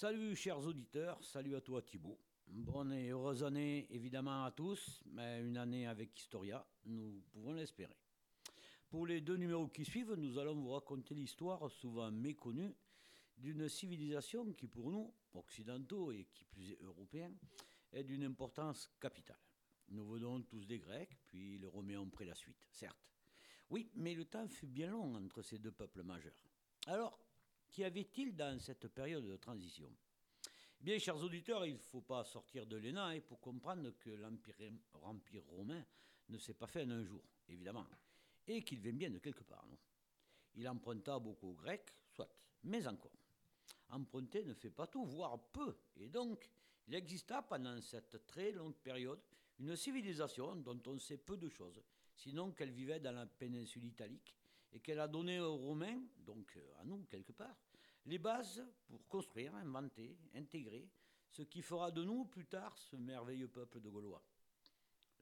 Salut chers auditeurs, salut à toi Thibaut. Bonne et heureuse année évidemment à tous, mais une année avec Historia, nous pouvons l'espérer. Pour les deux numéros qui suivent, nous allons vous raconter l'histoire souvent méconnue d'une civilisation qui pour nous, occidentaux et qui plus est européens, est d'une importance capitale. Nous venons tous des Grecs, puis les Romains ont pris la suite, certes. Oui, mais le temps fut bien long entre ces deux peuples majeurs. Alors, qu'y avait-il dans cette période de transition? Eh Bien, chers auditeurs, il ne faut pas sortir de l'ENA hein, pour comprendre que l'Empire romain ne s'est pas fait en un jour, évidemment, et qu'il vient bien de quelque part. Il emprunta beaucoup aux Grecs, soit, mais encore. Emprunter ne fait pas tout, voire peu, et donc il exista pendant cette très longue période une civilisation dont on sait peu de choses, sinon qu'elle vivait dans la péninsule italique et qu'elle a donné aux Romains, donc euh, à nous quelque part, les bases pour construire, inventer, intégrer ce qui fera de nous plus tard ce merveilleux peuple de Gaulois.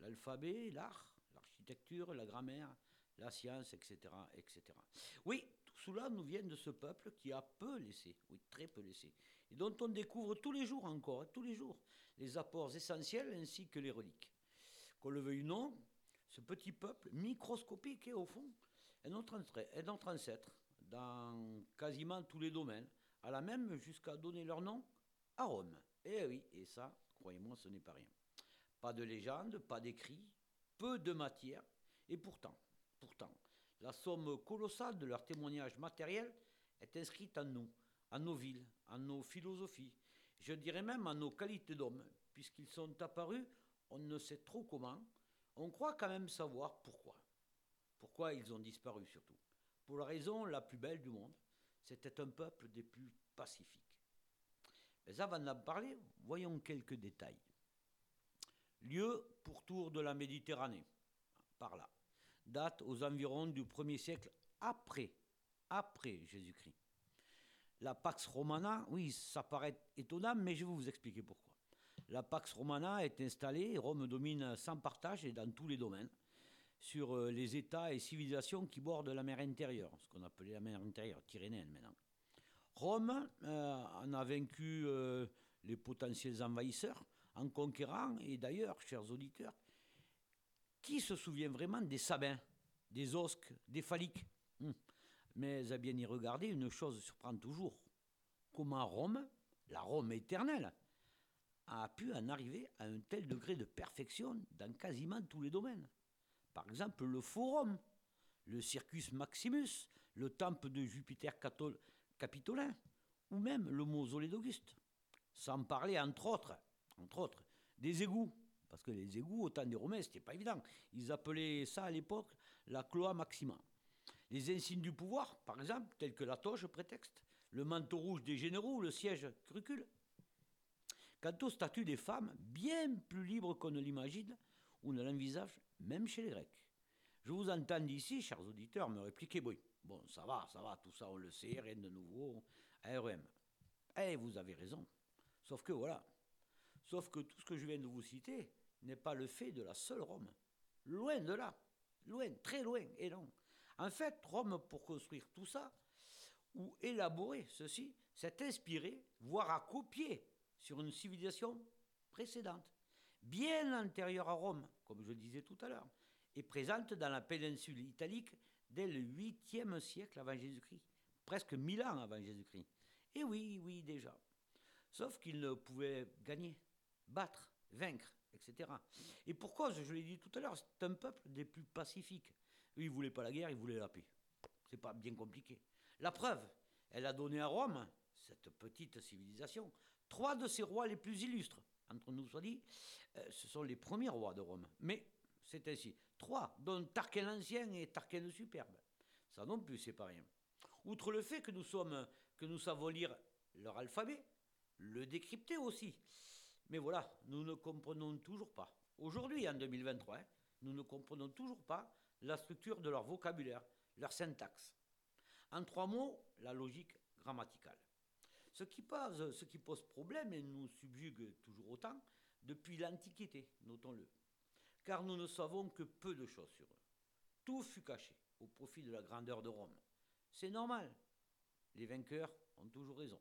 L'alphabet, l'art, l'architecture, la grammaire, la science, etc., etc. Oui, tout cela nous vient de ce peuple qui a peu laissé, oui, très peu laissé, et dont on découvre tous les jours encore, tous les jours, les apports essentiels ainsi que les reliques. Qu'on le veuille ou non, ce petit peuple microscopique est au fond est notre ancêtre dans quasiment tous les domaines, à la même jusqu'à donner leur nom à Rome. Et eh oui, et ça, croyez-moi, ce n'est pas rien. Pas de légende, pas d'écrit, peu de matière, et pourtant, pourtant, la somme colossale de leur témoignage matériel est inscrite en nous, en nos villes, en nos philosophies, je dirais même en nos qualités d'hommes, puisqu'ils sont apparus, on ne sait trop comment, on croit quand même savoir pourquoi. Pourquoi ils ont disparu surtout Pour la raison la plus belle du monde, c'était un peuple des plus pacifiques. Mais avant d'en parler, voyons quelques détails. Lieu pour tour de la Méditerranée, par là, date aux environs du 1er siècle après, après Jésus-Christ. La Pax Romana, oui, ça paraît étonnant, mais je vais vous expliquer pourquoi. La Pax Romana est installée, Rome domine sans partage et dans tous les domaines, sur euh, les États et civilisations qui bordent la mer intérieure, ce qu'on appelait la mer intérieure, Tyrénéenne maintenant. Rome euh, en a vaincu euh, les potentiels envahisseurs en conquérant, et d'ailleurs, chers auditeurs, qui se souvient vraiment des Sabins, des Osques, des Phaliques hum. Mais à bien y regarder, une chose surprend toujours. Comment Rome, la Rome éternelle, a pu en arriver à un tel degré de perfection dans quasiment tous les domaines? Par exemple, le Forum, le Circus Maximus, le temple de Jupiter Capitolin, ou même le mausolée d'Auguste. Sans parler, entre autres, entre autres, des égouts. Parce que les égouts, au temps des Romains, c'était pas évident. Ils appelaient ça à l'époque la cloa maxima. Les insignes du pouvoir, par exemple, tels que la toge prétexte, le manteau rouge des généraux, le siège crucule. Quant au statut des femmes, bien plus libre qu'on ne l'imagine, ou ne l'envisage même chez les Grecs. Je vous entends d'ici, chers auditeurs, me répliquer, oui, bon, ça va, ça va, tout ça on le sait, rien de nouveau, ARM. Eh, vous avez raison. Sauf que voilà, sauf que tout ce que je viens de vous citer n'est pas le fait de la seule Rome. Loin de là, loin, très loin, et non. En fait, Rome, pour construire tout ça, ou élaborer ceci, s'est inspiré, voire à copier sur une civilisation précédente bien antérieure à Rome, comme je le disais tout à l'heure, et présente dans la péninsule italique dès le 8e siècle avant Jésus-Christ, presque 1000 ans avant Jésus-Christ. Et oui, oui, déjà. Sauf qu'ils ne pouvaient gagner, battre, vaincre, etc. Et pourquoi, je l'ai dit tout à l'heure, c'est un peuple des plus pacifiques. Ils ne voulaient pas la guerre, ils voulaient la paix. C'est pas bien compliqué. La preuve, elle a donné à Rome, cette petite civilisation, trois de ses rois les plus illustres, entre nous soit dit, euh, ce sont les premiers rois de Rome. Mais c'est ainsi. Trois, dont Tarquin l'Ancien et Tarquin le Superbe. Ça non plus, c'est pas rien. Outre le fait que nous, sommes, que nous savons lire leur alphabet, le décrypter aussi. Mais voilà, nous ne comprenons toujours pas. Aujourd'hui, en 2023, hein, nous ne comprenons toujours pas la structure de leur vocabulaire, leur syntaxe. En trois mots, la logique grammaticale. Ce qui pose, problème et nous subjugue toujours autant, depuis l'Antiquité, notons-le, car nous ne savons que peu de choses sur eux. Tout fut caché au profit de la grandeur de Rome. C'est normal, les vainqueurs ont toujours raison.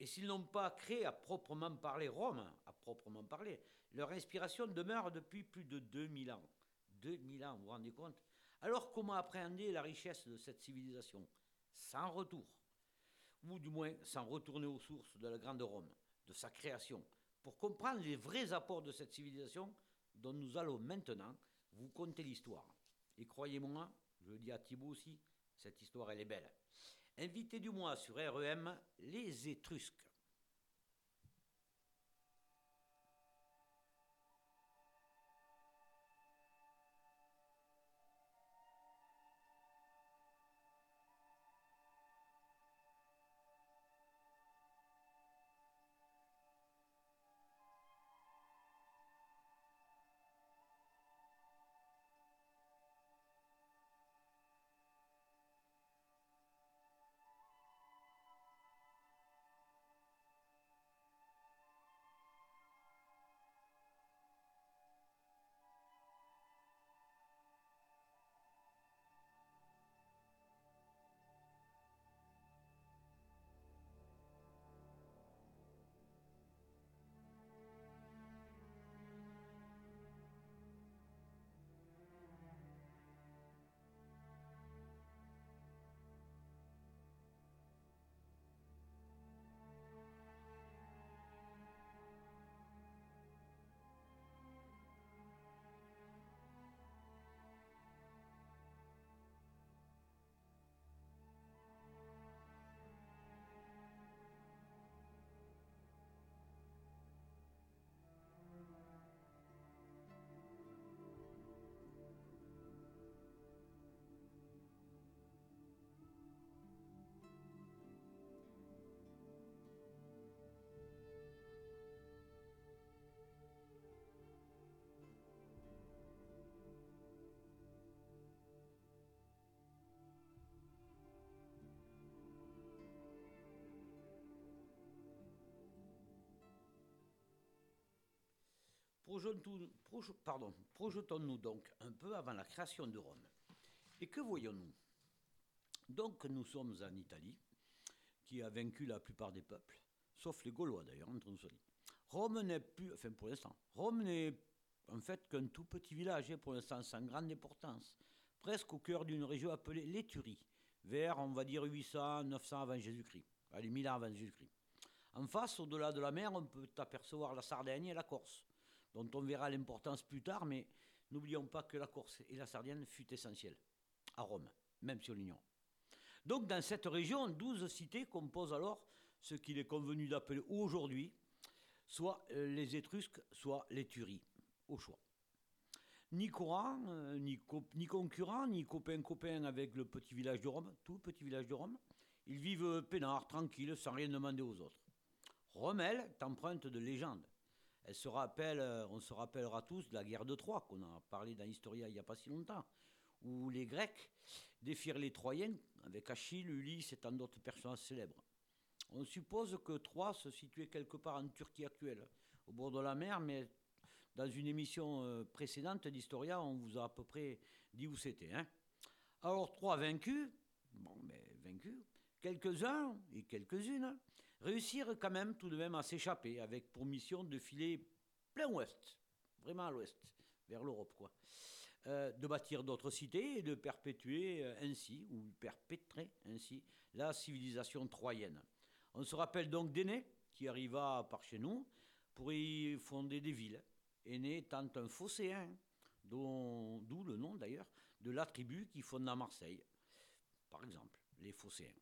Et s'ils n'ont pas créé à proprement parler Rome, à proprement parler, leur inspiration demeure depuis plus de 2000 ans. 2000 ans, vous vous rendez compte? Alors comment appréhender la richesse de cette civilisation? Sans retour. Ou du moins sans retourner aux sources de la Grande Rome, de sa création, pour comprendre les vrais apports de cette civilisation dont nous allons maintenant vous conter l'histoire. Et croyez-moi, je le dis à Thibault aussi, cette histoire elle est belle. Invité du mois sur REM, les Étrusques. Projetons-nous donc un peu avant la création de Rome. Et que voyons-nous? Donc nous sommes en Italie, qui a vaincu la plupart des peuples, sauf les Gaulois d'ailleurs, entre nous Rome n'est plus, enfin pour l'instant, Rome n'est en fait qu'un tout petit village, hein, pour l'instant sans grande importance, presque au cœur d'une région appelée l'Éturie, vers, on va dire, 800, 900 avant Jésus-Christ, allez, 1000 ans avant Jésus-Christ. En face, au-delà de la mer, on peut apercevoir la Sardaigne et la Corse dont on verra l'importance plus tard, mais n'oublions pas que la Corse et la Sardaigne fut essentielle à Rome, même sur l'Union. Donc dans cette région, douze cités composent alors ce qu'il est convenu d'appeler aujourd'hui soit euh, les Étrusques, soit les Turies, au choix. Ni courant, euh, ni, ni concurrent, ni copain-copain avec le petit village de Rome, tout petit village de Rome. Ils vivent peinards, tranquilles, sans rien demander aux autres. Rome, elle, est empreinte de légendes. Se rappelle, euh, on se rappellera tous de la guerre de Troie, qu'on a parlé dans l'Historia il n'y a pas si longtemps, où les Grecs défirent les Troyens avec Achille, Ulysse et tant d'autres personnages célèbres. On suppose que Troie se situait quelque part en Turquie actuelle, au bord de la mer, mais dans une émission euh, précédente d'Historia, on vous a à peu près dit où c'était. Hein. Alors Troie vaincu, bon, mais vaincu, quelques-uns et quelques-unes réussirent quand même tout de même à s'échapper avec pour mission de filer plein ouest, vraiment à l'ouest, vers l'Europe quoi. Euh, de bâtir d'autres cités et de perpétuer euh, ainsi, ou perpétrer ainsi, la civilisation troyenne. On se rappelle donc d'Énée, qui arriva par chez nous pour y fonder des villes. Énée étant un phocéen, d'où le nom d'ailleurs de la tribu qui fonda Marseille, par exemple, les phocéens.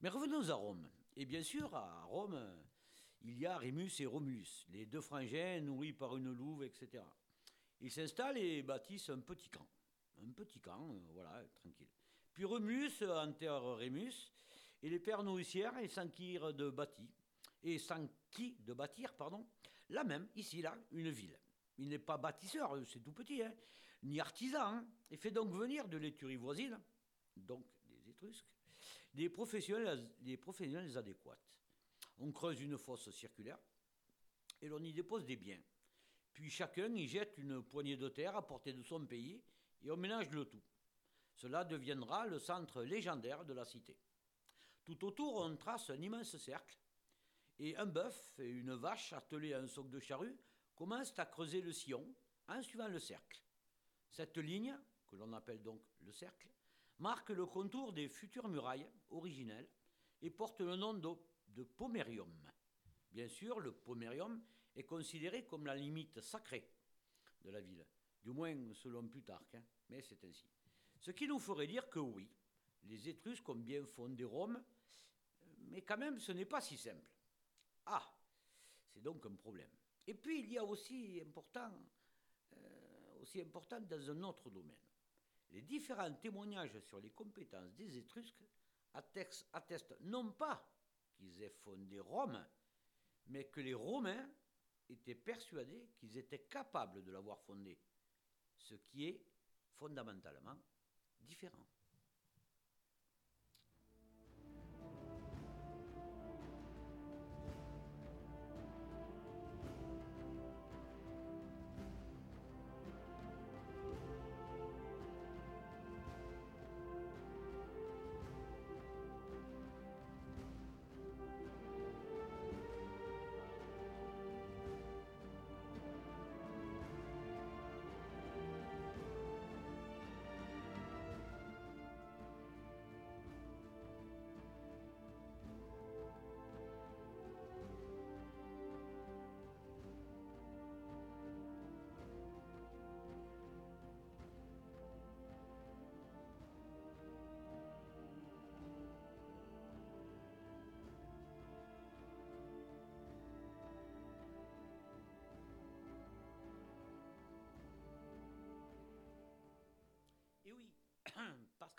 Mais revenons à Rome. Et bien sûr, à Rome, il y a Rémus et Romulus, les deux frangins nourris par une louve, etc. Ils s'installent et bâtissent un petit camp. Un petit camp, euh, voilà, tranquille. Puis Romulus enterre Rémus et les pères nourricières et s'enquirent de bâtir, et qui de bâtir, pardon, la même, ici, là, une ville. Il n'est pas bâtisseur, c'est tout petit, hein, ni artisan, hein, et fait donc venir de l'éturie voisine, donc des Étrusques, des professionnels, adéquats. On creuse une fosse circulaire et l'on y dépose des biens. Puis chacun y jette une poignée de terre à portée de son pays et on ménage le tout. Cela deviendra le centre légendaire de la cité. Tout autour, on trace un immense cercle Et un bœuf et une vache attelés à un soc de charrue commencent à creuser le sillon en suivant le cercle. Cette ligne, que l'on appelle donc le cercle, marque le contour des futures murailles originelles et porte le nom de, pomerium. Bien sûr, le pomerium est considéré comme la limite sacrée de la ville, du moins selon Plutarque, hein, mais c'est ainsi. Ce qui nous ferait dire que oui, les Étrusques ont bien fondé Rome, mais quand même ce n'est pas si simple. Ah, c'est donc un problème. Et puis il y a aussi important, euh, aussi important dans un autre domaine. Les différents témoignages sur les compétences des Étrusques attestent, non pas qu'ils aient fondé Rome, mais que les Romains étaient persuadés qu'ils étaient capables de l'avoir fondée, ce qui est fondamentalement différent.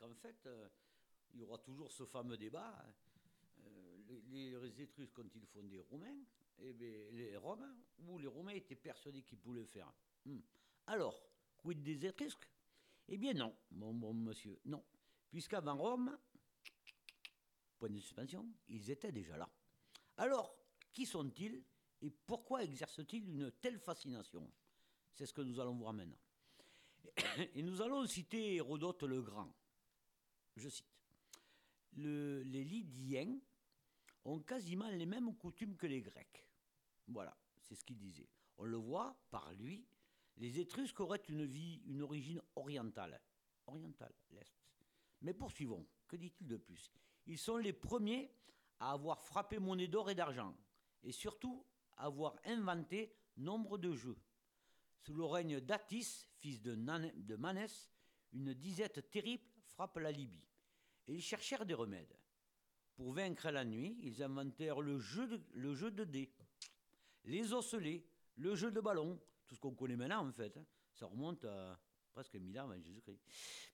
Qu'en fait, euh, il y aura toujours ce fameux débat. euh, les, Étrusques ont-ils fondé les Romains Eh bien, les Romains, ou les Romains étaient persuadés qu'ils pouvaient le faire. Hmm. Alors, quid des Étrusques? Eh bien non, mon bon monsieur, non. Puisqu'avant Rome, point de suspension, ils étaient déjà là. Alors, qui sont-ils et pourquoi exercent-ils une telle fascination? C'est ce que nous allons voir maintenant. Et nous allons citer Hérodote le Grand. Je cite. Le- les Lydiens ont quasiment les mêmes coutumes que les Grecs. Voilà, c'est ce qu'il disait. On le voit par lui. Les Étrusques auraient une vie, une origine orientale. Orientale, l'Est. Mais poursuivons. Que dit-il de plus? Ils sont les premiers à avoir frappé monnaie d'or et d'argent. Et surtout, à avoir inventé nombre de jeux. Sous le règne d'Atis, fils de Manès, une disette terrible frappe la Libye. Et ils cherchèrent des remèdes. Pour vaincre la nuit, ils inventèrent le jeu de, dés, les osselets, le jeu de ballon, tout ce qu'on connaît maintenant en fait. hein. Ça remonte à presque 1000 ans avant Jésus-Christ.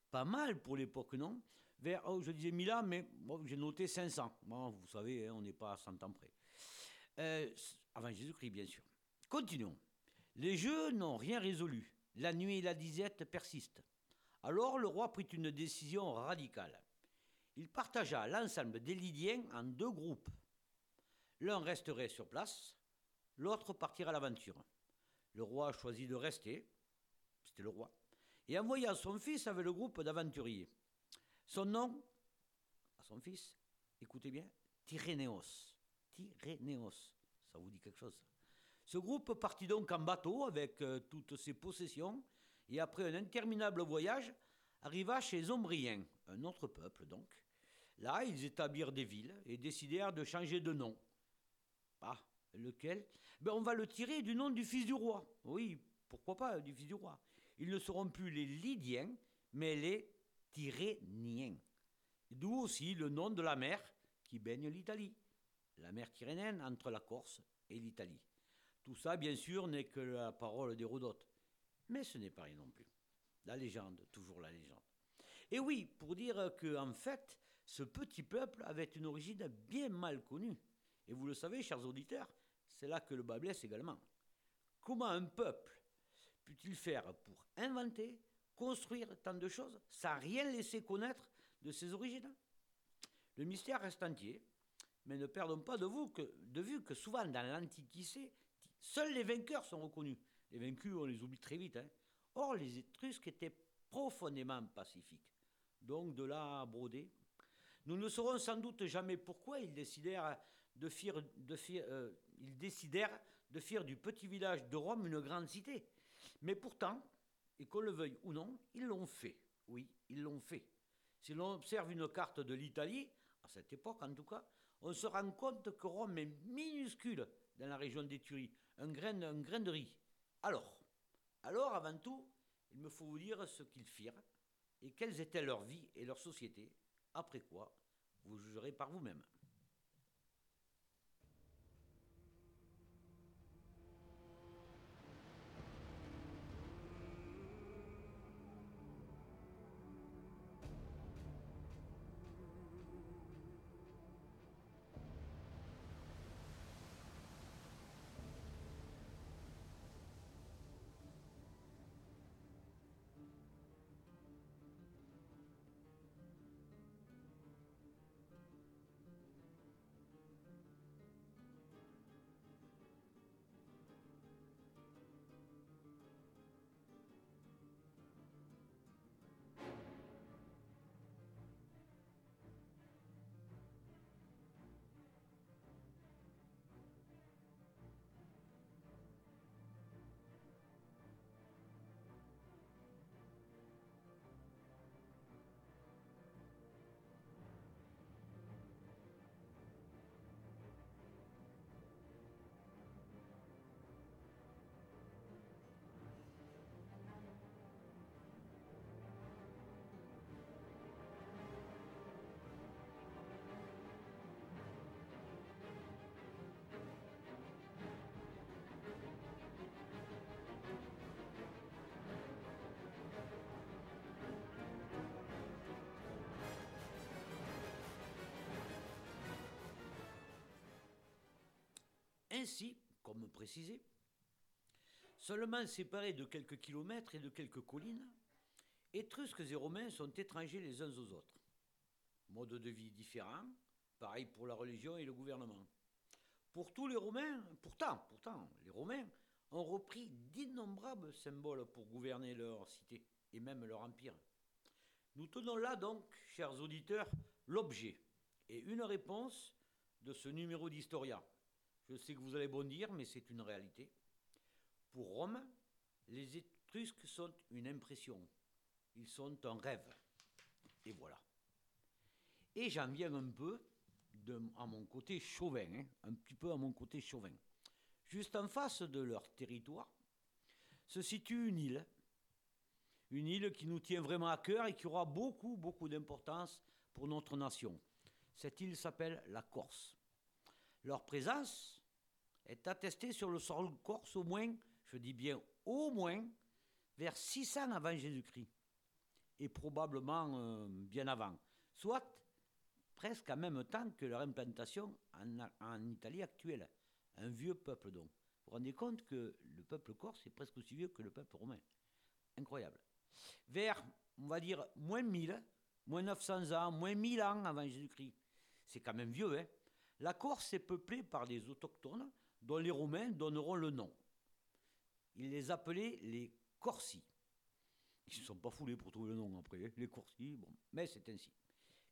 Pas mal pour l'époque, non? Vers, oh, je disais 1000 ans, mais j'ai noté 500. Bon, vous savez, hein, on n'est pas à 100 ans près. Euh, avant Jésus-Christ, bien sûr. Continuons. Les jeux n'ont rien résolu. La nuit et la disette persistent. Alors le roi prit une décision radicale. Il partagea l'ensemble des Lydiens en deux groupes. L'un resterait sur place, l'autre partirait à l'aventure. Le roi choisit de rester, c'était le roi, et envoya son fils avec le groupe d'aventuriers. Son nom, à son fils, écoutez bien, Tyrénéos. Tyrénéos, ça vous dit quelque chose? Ce groupe partit donc en bateau avec euh, toutes ses possessions et après un interminable voyage arriva chez les Ombriens, un autre peuple donc. Là, ils établirent des villes et décidèrent de changer de nom. Ah, lequel? Ben, On va le tirer du nom du fils du roi. Oui, pourquoi pas du fils du roi. Ils ne seront plus les Lydiens, mais les Tyréniens. D'où aussi le nom de la mer qui baigne l'Italie. La mer Tyrrhénienne entre la Corse et l'Italie. Tout ça, bien sûr, n'est que la parole d'Hérodote. Mais ce n'est pas rien non plus. La légende, toujours la légende. Et oui, pour dire que, en fait, ce petit peuple avait une origine bien mal connue. Et vous le savez, chers auditeurs, c'est là que le bas blesse également. Comment un peuple peut-il faire pour inventer, construire tant de choses sans rien laisser connaître de ses origines? Le mystère reste entier, mais ne perdons pas de, vue que souvent dans l'Antiquité, Seuls les vainqueurs sont reconnus. Les vaincus, on les oublie très vite. hein. Or, les Étrusques étaient profondément pacifiques. Donc, de là à broder. Nous ne saurons sans doute jamais pourquoi ils décidèrent de faire, euh, du petit village de Rome une grande cité. Mais pourtant, et qu'on le veuille ou non, ils l'ont fait. Oui, ils l'ont fait. Si l'on observe une carte de l'Italie, à cette époque en tout cas, on se rend compte que Rome est minuscule dans la région d'Éthurie, un grain, un grain de riz. Alors, alors avant tout, il me faut vous dire ce qu'ils firent et quelles étaient leur vie et leur société, après quoi vous jugerez par vous-même. Ainsi, comme précisé, seulement séparés de quelques kilomètres et de quelques collines, Étrusques et Romains sont étrangers les uns aux autres. Mode de vie différent, pareil pour la religion et le gouvernement. Pour tous les Romains, pourtant, pourtant, les Romains ont repris d'innombrables symboles pour gouverner leur cité et même leur empire. Nous tenons là donc, chers auditeurs, l'objet et une réponse de ce numéro d'Historia. Je sais que vous allez bondir, mais c'est une réalité. Pour Rome, les Étrusques sont une impression. Ils sont un rêve. Et voilà. Et j'en viens un peu à mon côté chauvin, hein, un petit peu à mon côté chauvin. Juste en face de leur territoire se situe une île. Une île qui nous tient vraiment à cœur et qui aura beaucoup, beaucoup d'importance pour notre nation. Cette île s'appelle la Corse. Leur présence est attestée sur le sol corse au moins, je dis bien au moins, vers 600 avant Jésus-Christ, et probablement euh, bien avant, soit presque en même temps que leur implantation en, en, Italie actuelle. Un vieux peuple donc. Vous vous rendez compte que le peuple corse est presque aussi vieux que le peuple romain. Incroyable. Vers, on va dire, moins 1000, moins 900 ans, moins 1000 ans avant Jésus-Christ. C'est quand même vieux, hein la Corse est peuplée par des autochtones dont les Romains donneront le nom. Ils les appelaient les Corsi. Ils ne se sont pas foulés pour trouver le nom après, les Corsi, bon, mais c'est ainsi.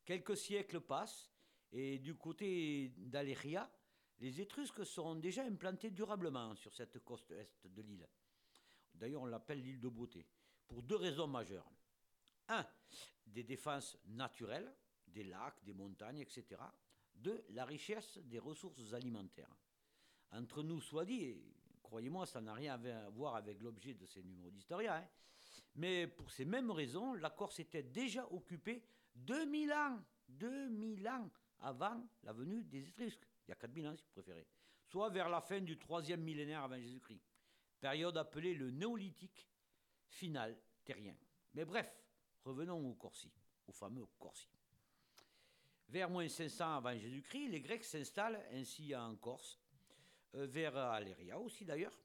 Quelques siècles passent et du côté d'Aléria, les Étrusques seront déjà implantés durablement sur cette côte est de l'île. D'ailleurs, on l'appelle l'île de beauté, pour deux raisons majeures. Un, des défenses naturelles, des lacs, des montagnes, etc de la richesse des ressources alimentaires. Entre nous, soit dit, et croyez-moi, ça n'a rien à voir avec l'objet de ces numéros d'Historia, hein, mais pour ces mêmes raisons, la Corse était déjà occupée 2000 ans, 2000 ans avant la venue des Étrusques. Il y a 4000 ans si vous préférez. Soit vers la fin du troisième millénaire avant Jésus-Christ. Période appelée le néolithique final terrien. Mais bref, revenons au Corsi, au fameux Corsi. Vers moins 500 avant Jésus-Christ, les Grecs s'installent ainsi en Corse, euh, vers Aléria aussi d'ailleurs,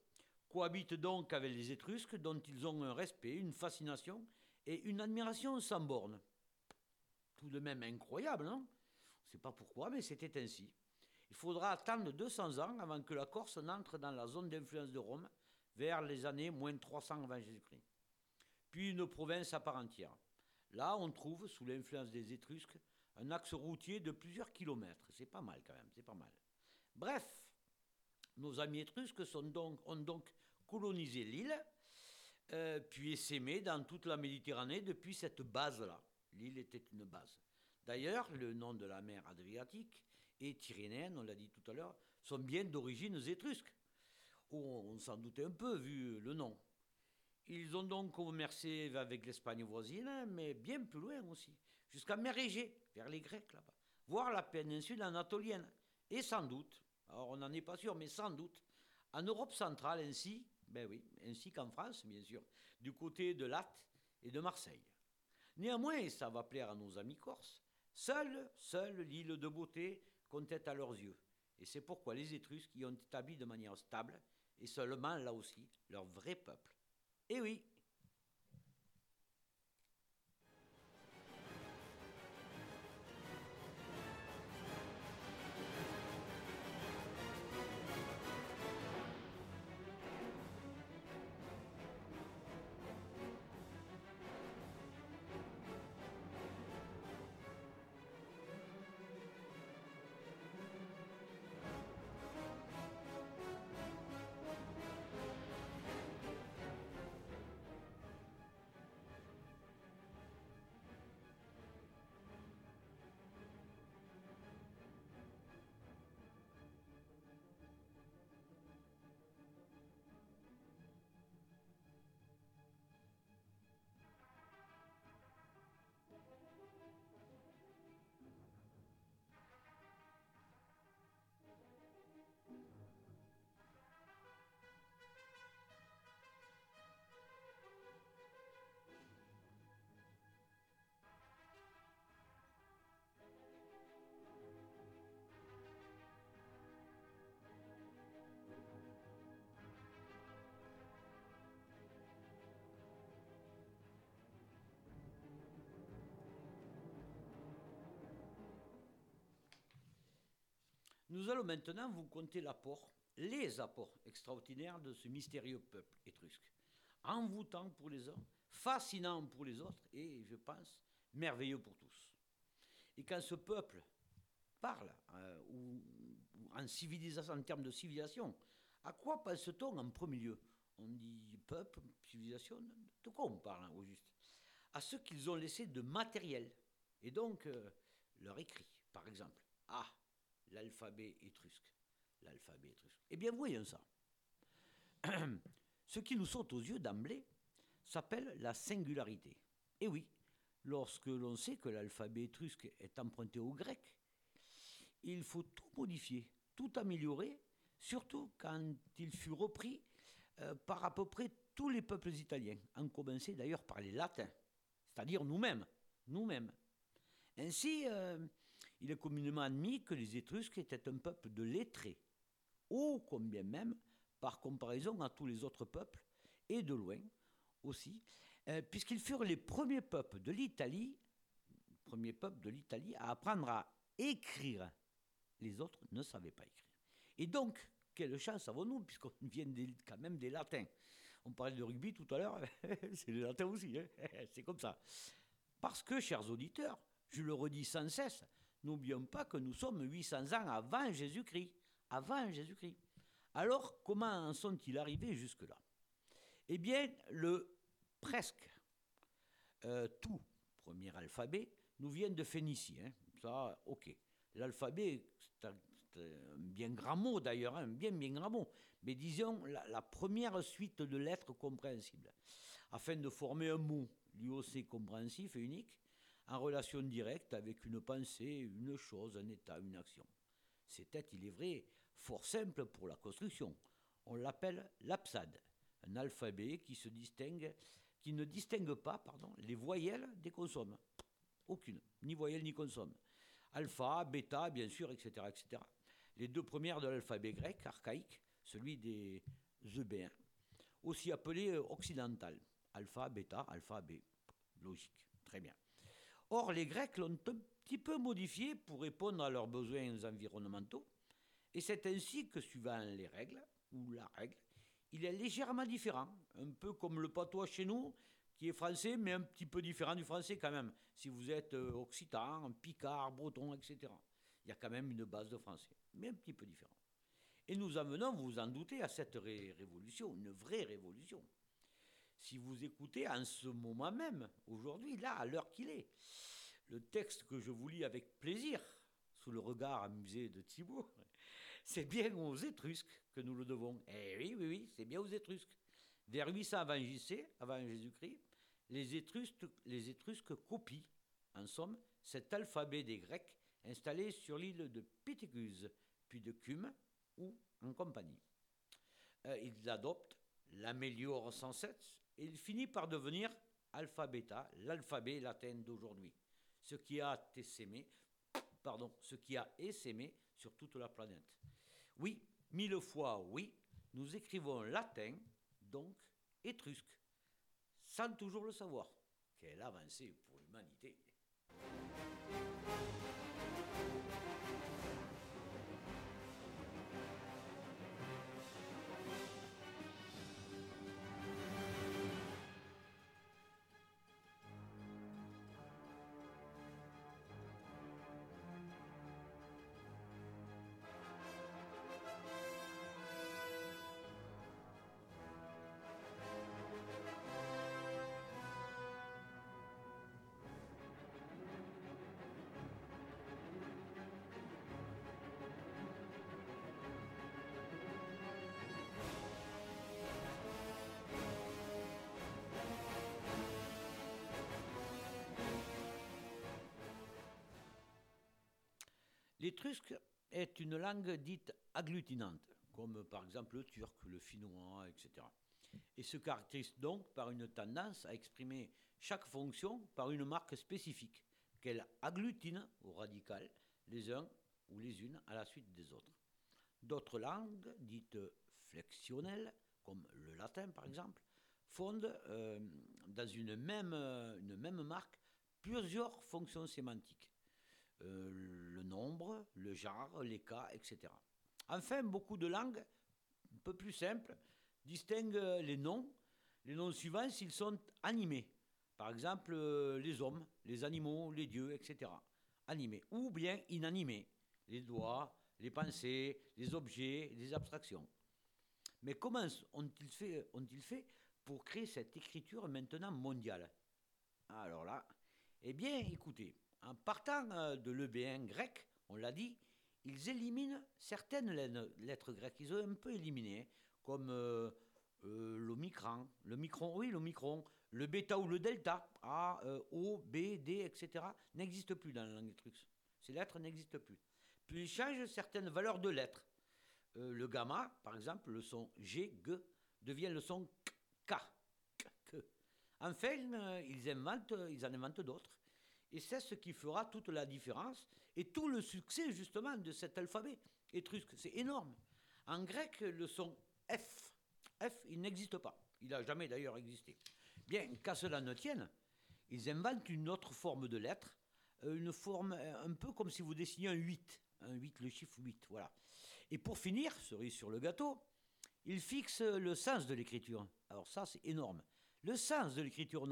cohabitent donc avec les Étrusques dont ils ont un respect, une fascination et une admiration sans borne. Tout de même incroyable, non? On ne sait pas pourquoi, mais c'était ainsi. Il faudra attendre 200 ans avant que la Corse n'entre dans la zone d'influence de Rome, vers les années moins 300 avant Jésus-Christ. Puis une province à part entière. Là, on trouve, sous l'influence des Étrusques, un axe routier de plusieurs kilomètres. C'est pas mal quand même, c'est pas mal. Bref, nos amis étrusques ont donc colonisé l'île, euh, puis essaimé dans toute la Méditerranée depuis cette base-là. L'île était une base. D'ailleurs, le nom de la mer Adriatique et Tyrénéenne, on l'a dit tout à l'heure, sont bien d'origine étrusque. Oh, on s'en doutait un peu vu le nom. Ils ont donc commercé avec l'Espagne voisine, mais bien plus loin aussi, jusqu'à mer Les Grecs là-bas, voire la péninsule anatolienne, et sans doute, alors on n'en est pas sûr, mais sans doute, en Europe centrale ainsi, ben oui, ainsi qu'en France, bien sûr, du côté de Latte et de Marseille. Néanmoins, ça va plaire à nos amis corses, seule, seule l'île de beauté comptait à leurs yeux. Et c'est pourquoi les Étrusques y ont établi de manière stable, et seulement là aussi, leur vrai peuple. Eh oui, Nous allons maintenant vous conter l'apport, les apports extraordinaires de ce mystérieux peuple étrusque. Envoûtant pour les uns, fascinant pour les autres et, je pense, merveilleux pour tous. Et quand ce peuple parle, euh, ou, en civilisation, en termes de civilisation, à quoi pense-t-on en premier lieu? On dit peuple, civilisation, de quoi on parle hein, au juste? À ce qu'ils ont laissé de matériel, et donc euh, leur écrit, par exemple. Ah, l'alphabet étrusque. L'alphabet étrusque. Eh bien, voyons ça. Ce qui nous saute aux yeux d'emblée s'appelle la singularité. Et oui, lorsque l'on sait que l'alphabet étrusque est emprunté au grec, il faut tout modifier, tout améliorer, surtout quand il fut repris euh, par à peu près tous les peuples italiens, en commencer d'ailleurs par les latins, c'est-à-dire nous-mêmes, nous-mêmes. Ainsi, euh, il est communément admis que les Étrusques étaient un peuple de lettrés, ô combien même par comparaison à tous les autres peuples, et de loin aussi, euh, puisqu'ils furent les premiers peuples de l'Italie, premiers peuples de l'Italie à apprendre à écrire. Les autres ne savaient pas écrire. Et donc, quelle chance avons-nous, puisqu'on vient quand même des latins. On parlait de rugby tout à l'heure, c'est les latins aussi, hein. c'est comme ça. Parce que, chers auditeurs, je le redis sans cesse, N'oublions pas que nous sommes 800 ans avant Jésus-Christ. Avant Jésus-Christ. Alors, comment en sont-ils arrivés jusque-là? Eh bien, le presque euh, tout premier alphabet nous vient de Phénicie. Hein. Ça, ok. L'alphabet, c'est un, bien grand mot d'ailleurs, un bien, bien grand mot. Mais disons la, la, première suite de lettres compréhensibles. Afin de former un mot, lui aussi compréhensif et unique, en relation directe avec une pensée, une chose, un état, une action. C'était, il est vrai, fort simple pour la construction. On l'appelle l'absade, un alphabet qui, se distingue, qui ne distingue pas pardon, les voyelles des consommes. Aucune, ni voyelle ni consomme. Alpha, bêta, bien sûr, etc., etc. Les deux premières de l'alphabet grec, archaïque, celui des eubéens, aussi appelé occidental. Alpha, bêta, alpha, b. Logique. Très bien. Or, les Grecs l'ont un petit peu modifié pour répondre à leurs besoins environnementaux, et c'est ainsi que, suivant les règles, ou la règle, il est légèrement différent, un peu comme le patois chez nous, qui est français, mais un petit peu différent du français quand même, si vous êtes euh, occitan, picard, breton, etc. Il y a quand même une base de français, mais un petit peu différent. Et nous en venons, vous vous en doutez, à cette révolution, une vraie révolution. Si vous écoutez en ce moment même, aujourd'hui, là, à l'heure qu'il est, le texte que je vous lis avec plaisir, sous le regard amusé de Thibault, c'est bien aux Étrusques que nous le devons. Eh oui, oui, oui, c'est bien aux Étrusques. Vers 800 avant JC, avant Jésus-Christ, les Étrusques, copient, en somme, cet alphabet des Grecs installé sur l'île de Pithegus, puis de Cume, ou en compagnie. Euh, ils l'adoptent, l'améliorent sans cesse, il finit par devenir alphabeta, l'alphabet latin d'aujourd'hui, ce qui a pardon, ce qui a essaimé sur toute la planète. Oui, mille fois oui, nous écrivons latin, donc étrusque, sans toujours le savoir. Quelle avancée pour l'humanité L'étrusque est une langue dite agglutinante, comme par exemple le turc, le finnois, etc. Et se caractérise donc par une tendance à exprimer chaque fonction par une marque spécifique, qu'elle agglutine au radical les uns ou les unes à la suite des autres. D'autres langues, dites flexionnelles, comme le latin par exemple, fondent euh, dans une même, une même marque plusieurs fonctions sémantiques. Euh, le nombre, le genre, les cas, etc. Enfin, beaucoup de langues, un peu plus simples, distinguent les noms, les noms suivants s'ils sont animés. Par exemple, euh, les hommes, les animaux, les dieux, etc. Animés. Ou bien inanimés. Les doigts, les pensées, les objets, les abstractions. Mais comment ont-ils fait, pour créer cette écriture maintenant mondiale? Alors là, eh bien, écoutez, en partant euh, de l'EB1 grec, on l'a dit, ils éliminent certaines lettres grecques. Ils ont un peu éliminé, comme euh, euh, l'omicron, le micron, oui, l'omicron, le bêta ou le delta, A, O, B, D, etc., n'existent plus dans la langue étrusque. Ces lettres n'existent plus. Puis ils changent certaines valeurs de lettres. le gamma, par exemple, le son G, G, devient le son K, K. Enfin, ils, ils en inventent d'autres. Et c'est ce qui fera toute la différence et tout le succès justement de cet alphabet étrusque. C'est énorme. En grec, le son F, F, il n'existe pas. Il n'a jamais d'ailleurs existé. Bien, qu'à cela ne tienne, ils inventent une autre forme de lettre, euh, une forme euh, un peu comme si vous dessiniez un 8, un 8, le chiffre 8, voilà. Et pour finir, cerise sur le gâteau, ils fixent le sens de l'écriture. Alors ça, c'est énorme. Le sens de l'écriture,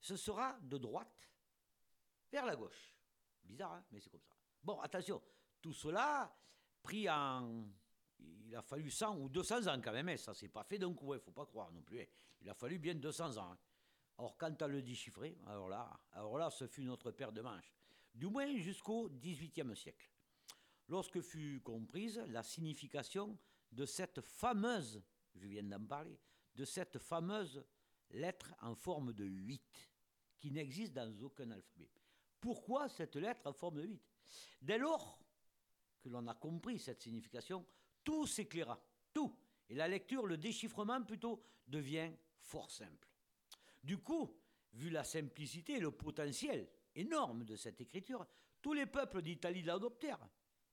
ce sera de droite vers la gauche. Bizarre, hein mais c'est comme ça. Bon, attention, tout cela pris en... Il a fallu 100 ou 200 ans quand même, hein. ça s'est pas fait d'un coup, il ne faut pas croire non plus. Hein. Il a fallu bien 200 ans. Or, quant à le déchiffrer, alors là, alors là, ce fut notre paire de manches. Du moins jusqu'au XVIIIe siècle. Lorsque fut comprise la signification de cette fameuse, je viens d'en parler, de cette fameuse lettre en forme de 8, qui n'existe dans aucun alphabet. Pourquoi cette lettre en forme de 8 Dès lors que l'on a compris cette signification, tout s'éclaira, tout. Et la lecture, le déchiffrement plutôt, devient fort simple. Du coup, vu la simplicité et le potentiel énorme de cette écriture, tous les peuples d'Italie l'adoptèrent.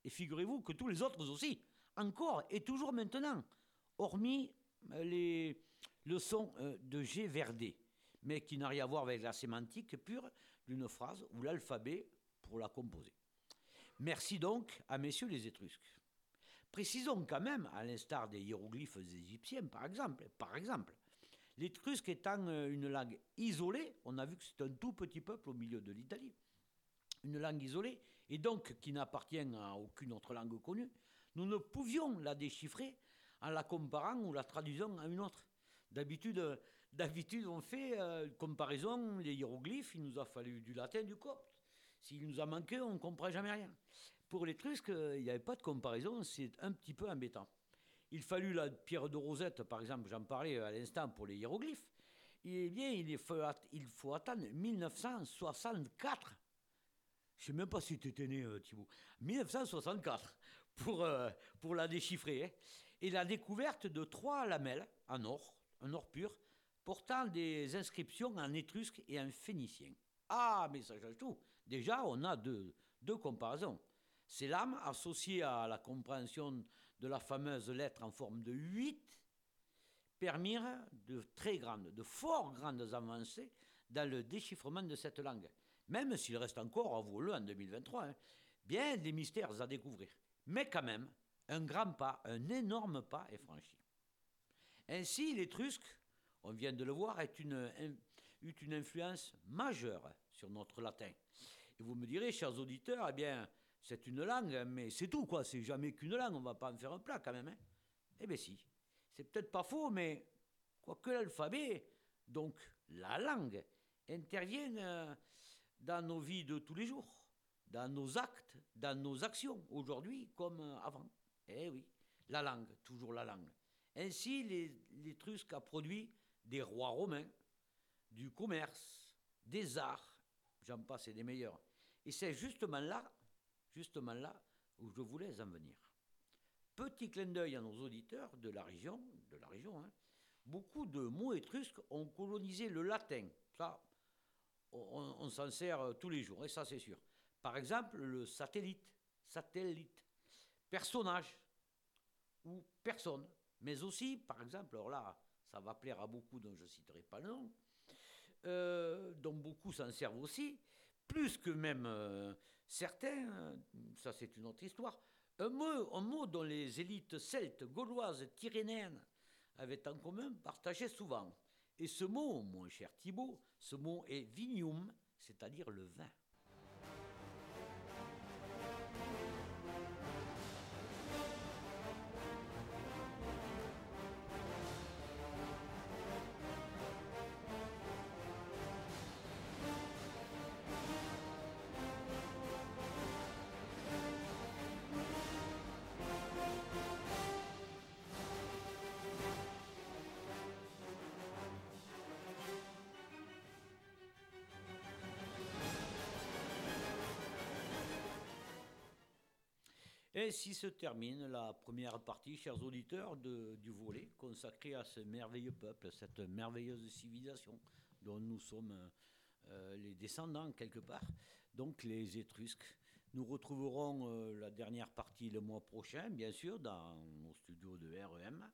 Et figurez-vous que tous les autres aussi, encore et toujours maintenant, hormis euh, les leçons euh, de G. Verdet, mais qui n'a rien à voir avec la sémantique pure, d'une phrase ou l'alphabet pour la composer. Merci donc à messieurs les Étrusques. Précisons quand même, à l'instar des hiéroglyphes égyptiens par exemple, par exemple, l'étrusque étant euh, une langue isolée, on a vu que c'est un tout petit peuple au milieu de l'Italie, une langue isolée et donc qui n'appartient à aucune autre langue connue, nous ne pouvions la déchiffrer en la comparant ou la traduisant à une autre. D'habitude, d'habitude on fait euh, comparaison, les hiéroglyphes, il nous a fallu du latin, du copte. S'il nous a manqué, on ne comprend jamais rien. Pour l'étrusque, euh, il n'y avait pas de comparaison, c'est un petit peu embêtant. Il fallut la pierre de Rosette, par exemple, j'en parlais à l'instant pour les hiéroglyphes. Eh bien, il faut, attendre 1964. Je ne sais même pas si tu étais né, euh, Thibault. 1964 pour, euh, pour la déchiffrer. Hein. Et la découverte de trois lamelles en or, en or pur, portant des inscriptions en étrusque et en phénicien. Ah, mais ça change tout. Déjà, on a deux, deux comparaisons. Ces lames, associées à la compréhension de la fameuse lettre en forme de 8, permirent de très grandes, de fort grandes avancées dans le déchiffrement de cette langue, même s'il reste encore, avouons-le, en 2023, hein, bien des mystères à découvrir. Mais quand même, un grand pas, un énorme pas est franchi. Ainsi, l'étrusque, on vient de le voir, est une, eut une influence majeure sur notre latin. Et vous me direz, chers auditeurs, eh bien, c'est une langue, mais c'est tout, quoi. C'est jamais qu'une langue, on va pas en faire un plat quand même. Hein. Eh bien, si. C'est peut-être pas faux, mais quoique l'alphabet, donc la langue, intervienne euh, dans nos vies de tous les jours dans nos actes, dans nos actions, aujourd'hui comme avant. Eh oui, la langue, toujours la langue. Ainsi, l'Étrusque a produit des rois romains, du commerce, des arts, j'en passe et des meilleurs. Et c'est justement là, justement là, où je voulais en venir. Petit clin d'œil à nos auditeurs de la région, de la région, hein. beaucoup de mots étrusques ont colonisé le latin. Ça, on s'en sert tous les jours, et ça c'est sûr. Par exemple, le satellite, satellite, personnage ou personne. Mais aussi, par exemple, alors là, ça va plaire à beaucoup dont je ne citerai pas le nom, euh, dont beaucoup s'en servent aussi, plus que même euh, certains, ça c'est une autre histoire. Un mot, un mot dont les élites celtes, gauloises, tyrénéennes avaient en commun partageaient souvent. Et ce mot, mon cher Thibault, ce mot est vinium, c'est-à-dire le vin. Ainsi se termine la première partie, chers auditeurs, du volet consacré à ce merveilleux peuple, cette merveilleuse civilisation dont nous sommes euh, les descendants quelque part, donc les Étrusques. Nous retrouverons euh, la dernière partie le mois prochain, bien sûr, dans nos studios de REM.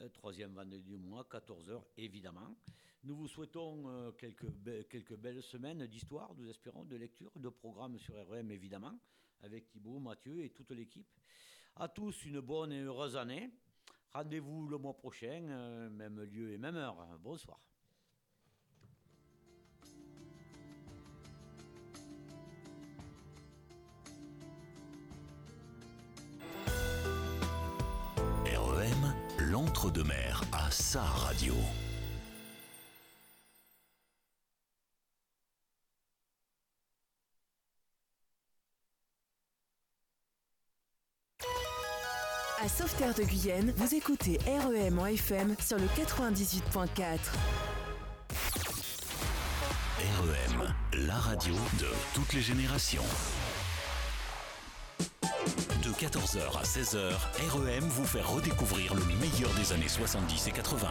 Euh, troisième vendredi du mois, 14h évidemment. Nous vous souhaitons quelques, quelques belles semaines d'histoire, nous espérons, de lecture, de programmes sur REM évidemment avec Thibault, Mathieu et toute l'équipe. À tous une bonne et heureuse année. Rendez-vous le mois prochain, euh, même lieu et même heure. Bonsoir. L'entre-deux-mer à sa radio. À Sauveterre de Guyenne, vous écoutez REM en FM sur le 98.4. REM, la radio de toutes les générations. De 14h à 16h, REM vous fait redécouvrir le meilleur des années 70 et 80.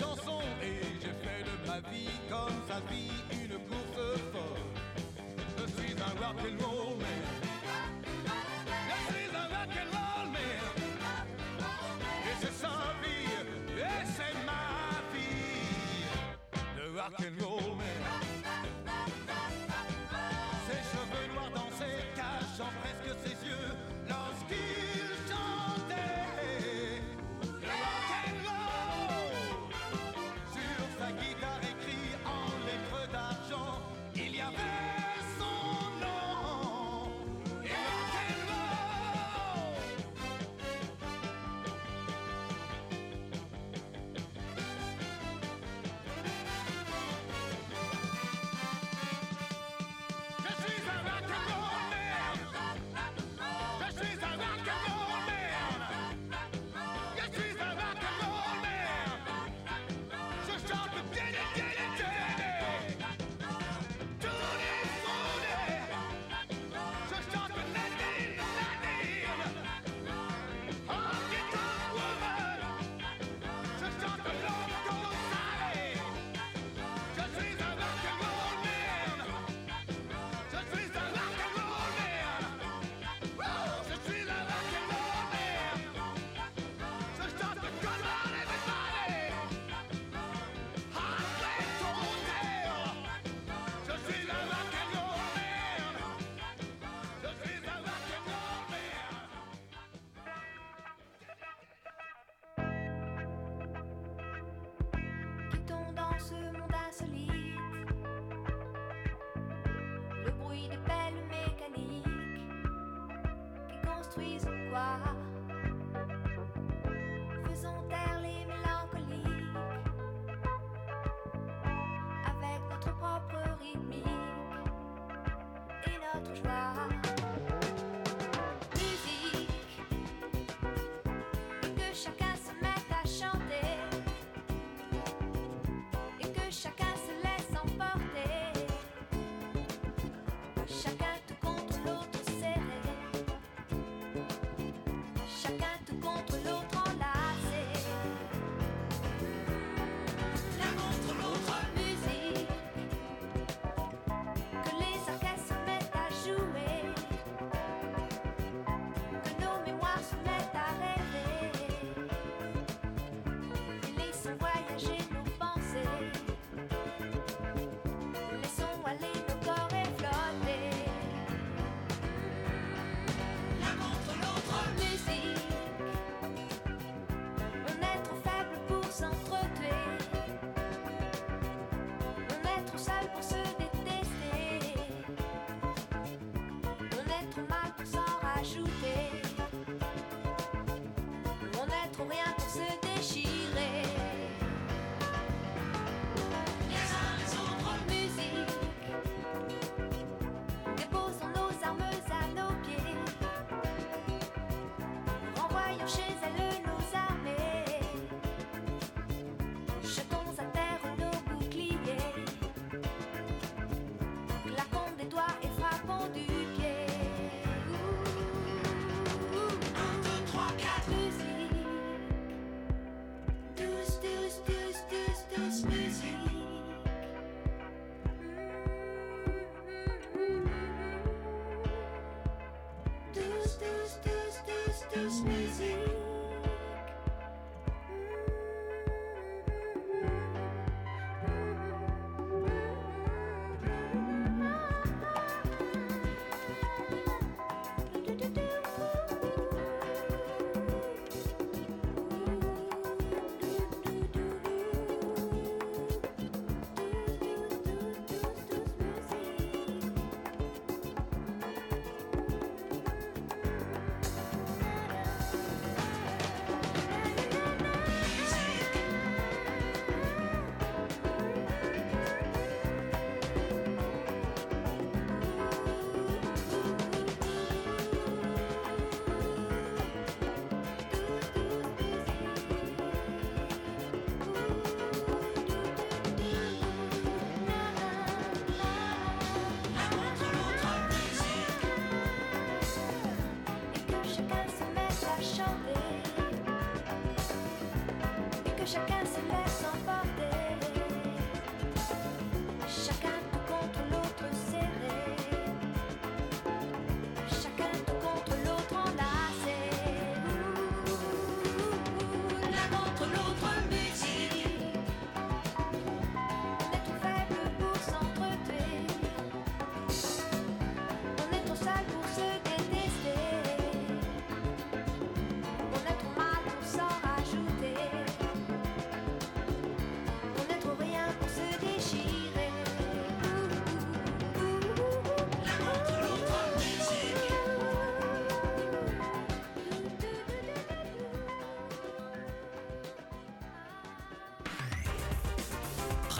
et j'ai fait de ma vie comme sa vie une course folle. Je suis un rock'n'roll man. Je suis un rock'n'roll man. Et c'est sa vie, et c'est ma vie. Le rock'n'roll. Faisons taire les mélancoliques avec notre propre rythmique et notre joie. Apple sans rajouter. Mon être ou rien.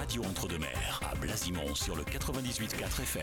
Radio Entre-deux-Mers à Blasimont sur le 98.4 FM.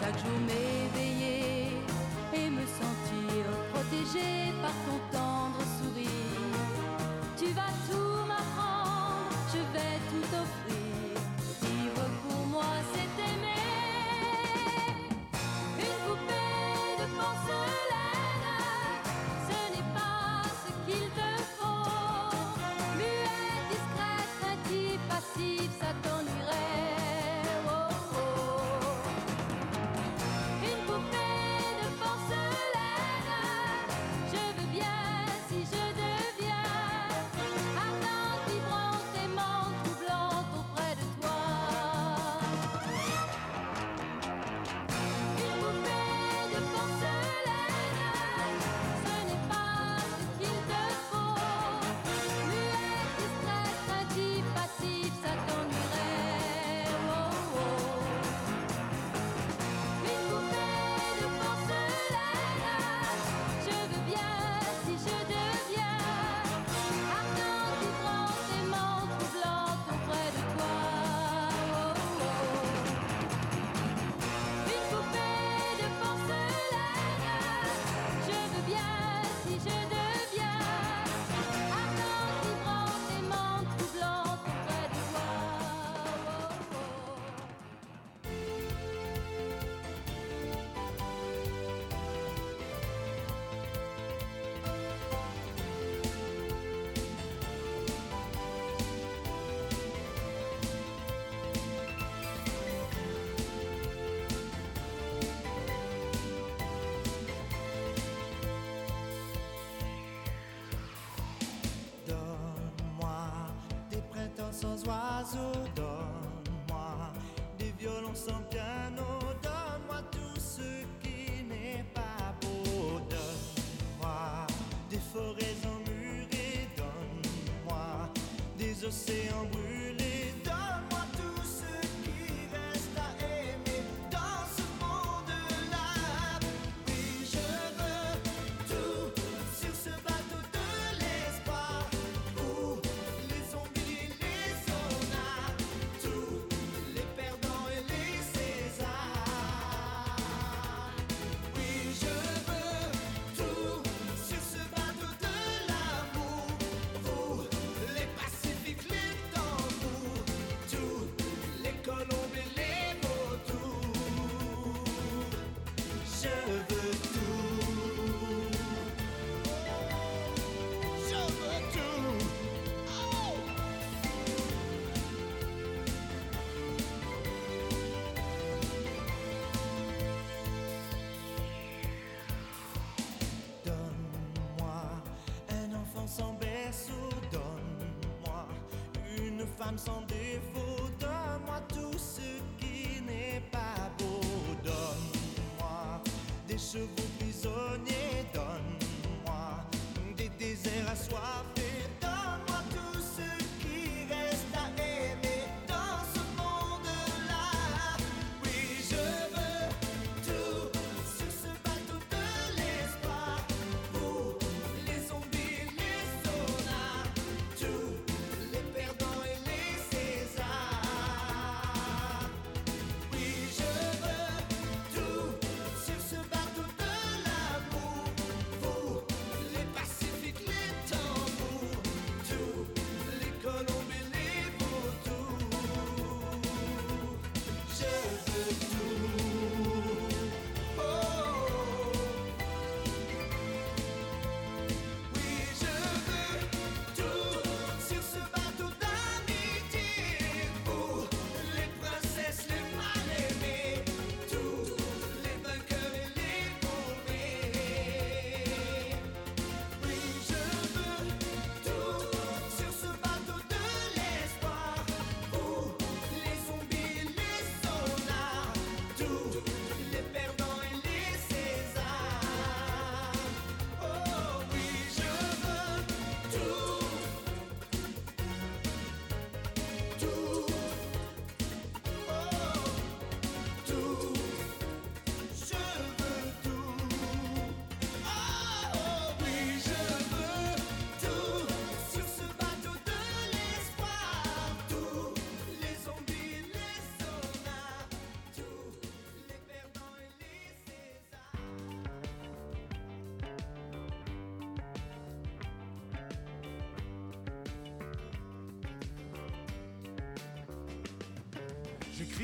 Chaque jour, mais sans oiseaux, donne-moi des violons sans piano, donne-moi tout ce qui n'est pas beau, donne-moi des forêts emmurées, donne-moi des océans brûlés,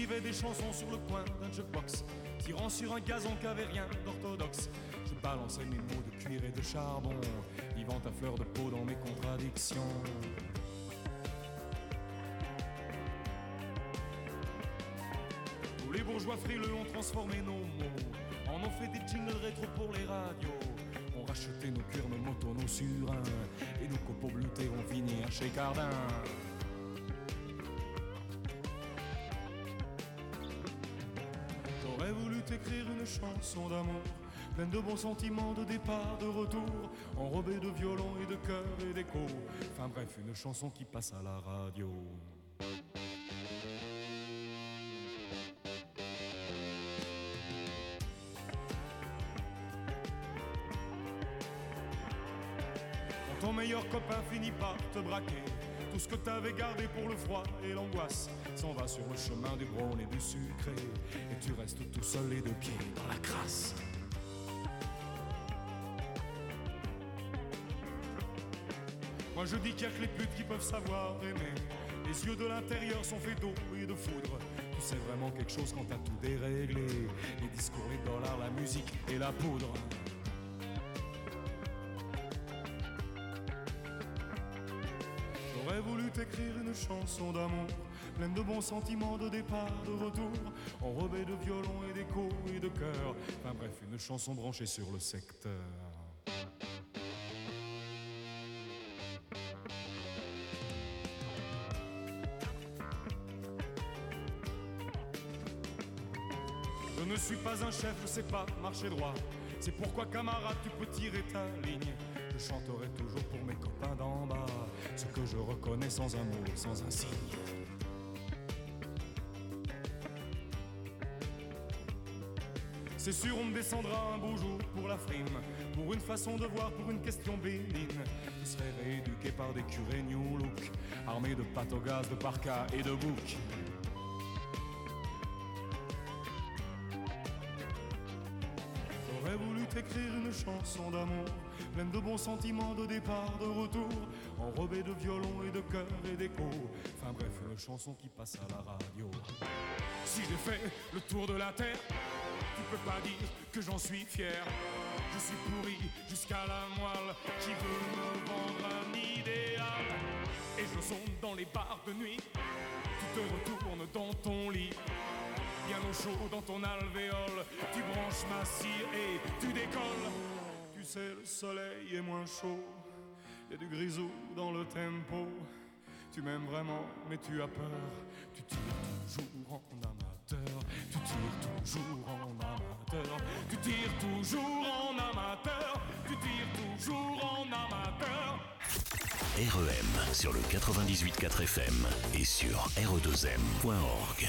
J'écrivais des chansons sur le coin d'un jukebox, tirant sur un gazon qu'avait rien d'orthodoxe. Je balançais mes mots de cuir et de charbon, vivant à fleur de peau dans mes contradictions. Tous les bourgeois frileux ont transformé nos mots, en ont fait des jingles rétro pour les radios. On racheté nos cuirs, nos motos, nos surins, et nos copeaux bleutés ont fini chez Cardin. T'écrire une chanson d'amour, pleine de bons sentiments, de départ, de retour, enrobée de violon et de cœur et d'écho. Enfin bref, une chanson qui passe à la radio. Quand ton meilleur copain finit par te braquer, tout ce que t'avais gardé pour le froid et l'angoisse s'en va sur le chemin du brône et du sucré, et tu restes tout seul les deux pieds dans la crasse. Moi je dis qu'il y a que les putes qui peuvent savoir aimer. Les yeux de l'intérieur sont faits d'eau et de foudre. Tu sais vraiment quelque chose quand t'as tout déréglé. Les discours, les dollars, la musique et la poudre. écrire une chanson d'amour, pleine de bons sentiments de départ, de retour, enrobée de violon et d'écho et de cœur. Enfin bref, une chanson branchée sur le secteur. Je ne suis pas un chef, je sais pas marcher droit. C'est pourquoi, camarade, tu peux tirer ta ligne. Je chanterai toujours pour mes copains d'en bas, ce que je reconnais sans un mot, sans un signe. C'est sûr, on me descendra un beau jour pour la frime, pour une façon de voir, pour une question bénigne, qui serait rééduqué par des curés new look, armés de gaz, de parkas et de boucs. T'écrire une chanson d'amour, de bons sentiments, de départ, de retour, enrobée de violon et de cœur et d'écho. Enfin bref, une chanson qui passe à la radio. Si j'ai fait le tour de la terre, tu peux pas dire que j'en suis fier. Je suis pourri jusqu'à la moelle qui veut me vendre un idéal. Et je sonne dans les bars de nuit. Tu te retournes dans ton lit. Bien au chaud dans ton alvéole. Tu branches ma cire et tu décolles. Tu sais, le soleil est moins chaud. Y a du grisou dans le tempo. Tu m'aimes vraiment, mais tu as peur. Tu tires toujours en amateur. Tu tires toujours en amateur. Tu tires toujours en amateur. Tu tires toujours en amateur. REM sur le 98.4 FM et sur re2m.org.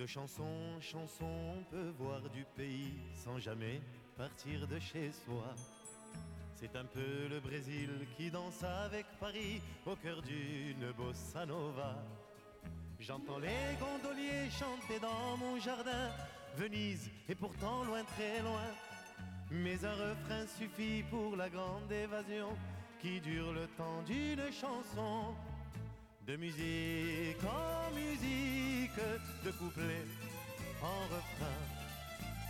De chanson en chanson, on peut voir du pays sans jamais partir de chez soi. C'est un peu le Brésil qui danse avec Paris au cœur d'une bossa nova. J'entends les gondoliers chanter dans mon jardin. Venise est pourtant loin, très loin. Mais un refrain suffit pour la grande évasion qui dure le temps d'une chanson. De musique en musique, de couplet en refrain,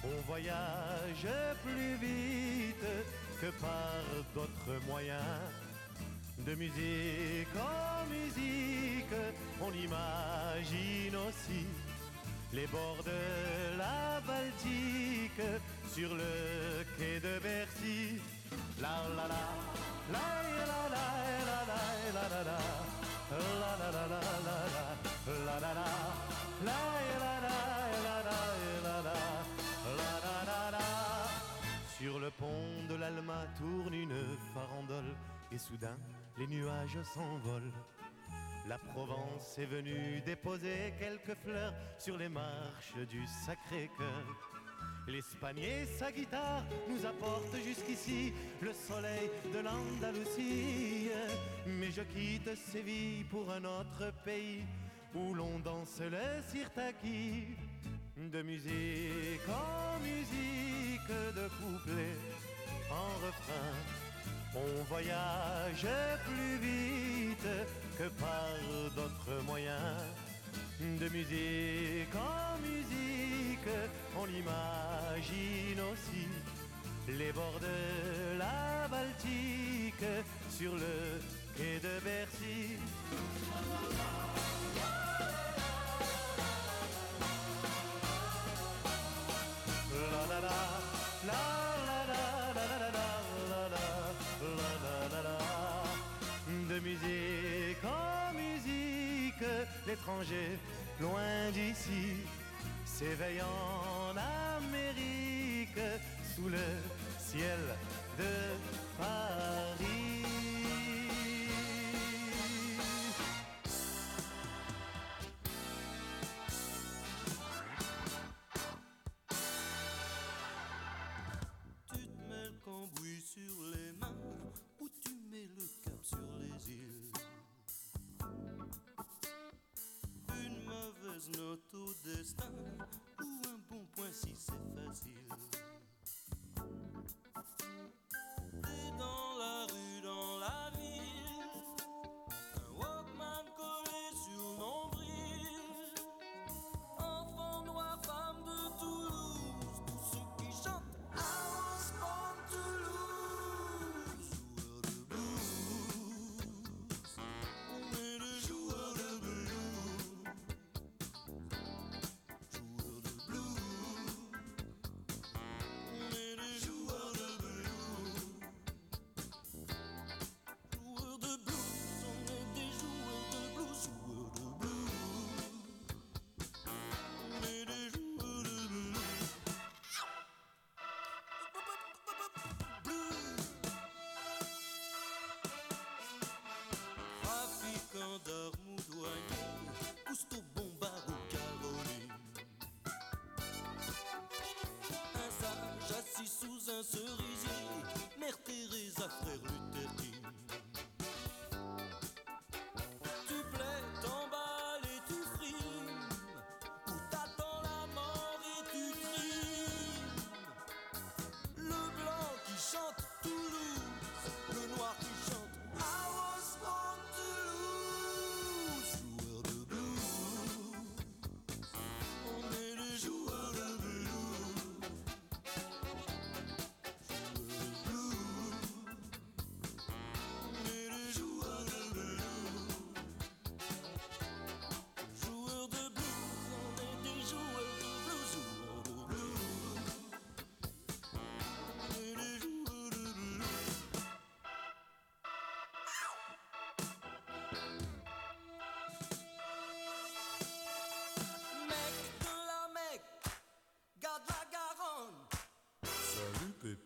on voyage plus vite que par d'autres moyens. De musique en musique, on imagine aussi les bords de la Baltique sur le quai de Bercy. La la la, la la la la la la. la. Sur le pont de l'Alma tourne une farandole et soudain les nuages s'envolent. La Provence est venue déposer quelques fleurs sur les marches du Sacré-Cœur. L'Espagne sa guitare nous apportent jusqu'ici le soleil de l'Andalousie. Mais je quitte Séville pour un autre pays où l'on danse le sirtaki. De musique en musique, de couplet en refrain. On voyage plus vite que par d'autres moyens. De musique en musique, on imagine aussi les bords de la Baltique sur le quai de Bercy. L'étranger loin d'ici s'éveille en Amérique sous le ciel de Paris. Destin ou un bon point si c'est facile. un cerisier, Mère Teresa, frère Luther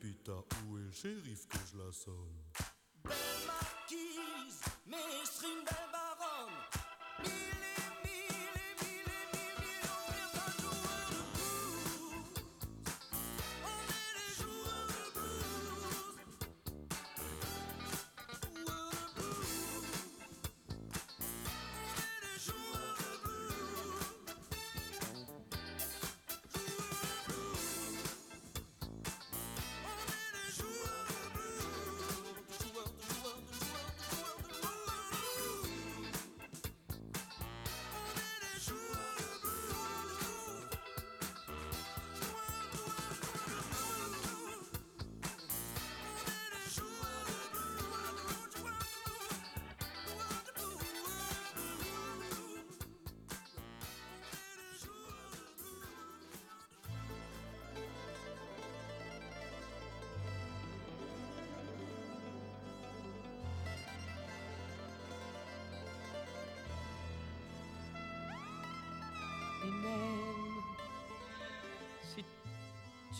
putain, où est le shérif que je la somme? Belle marquise, mes streams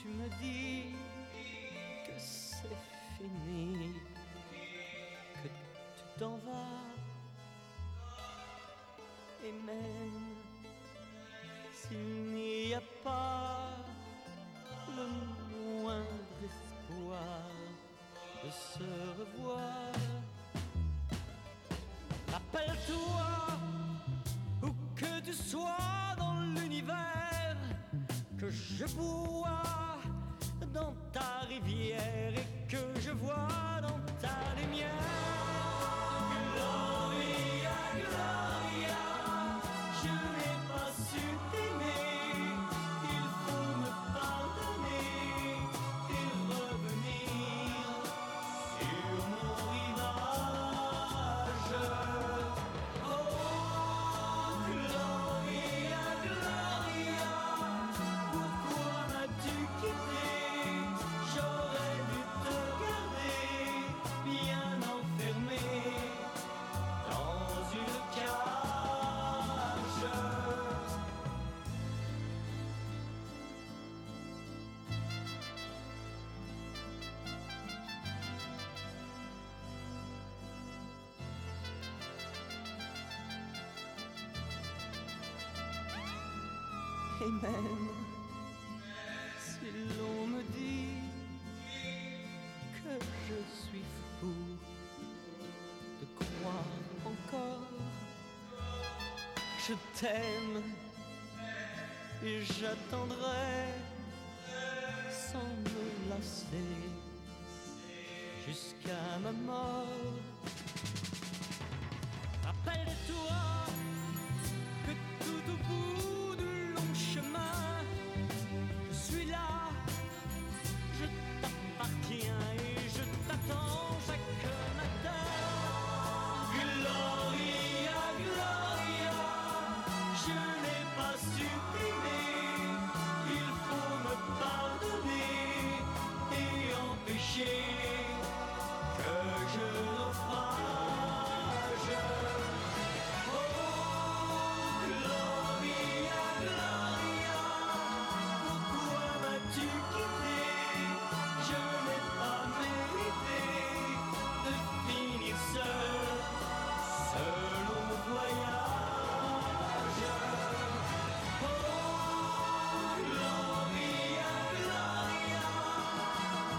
tu me dis que c'est fini, que tu t'en vas. Et même s'il n'y a pas le moindre espoir de se revoir, appelle-toi, où que tu sois dans l'univers que je vous et même si l'on me dit que je suis fou de croire encore, je t'aime et j'attendrai sans me lasser jusqu'à ma mort.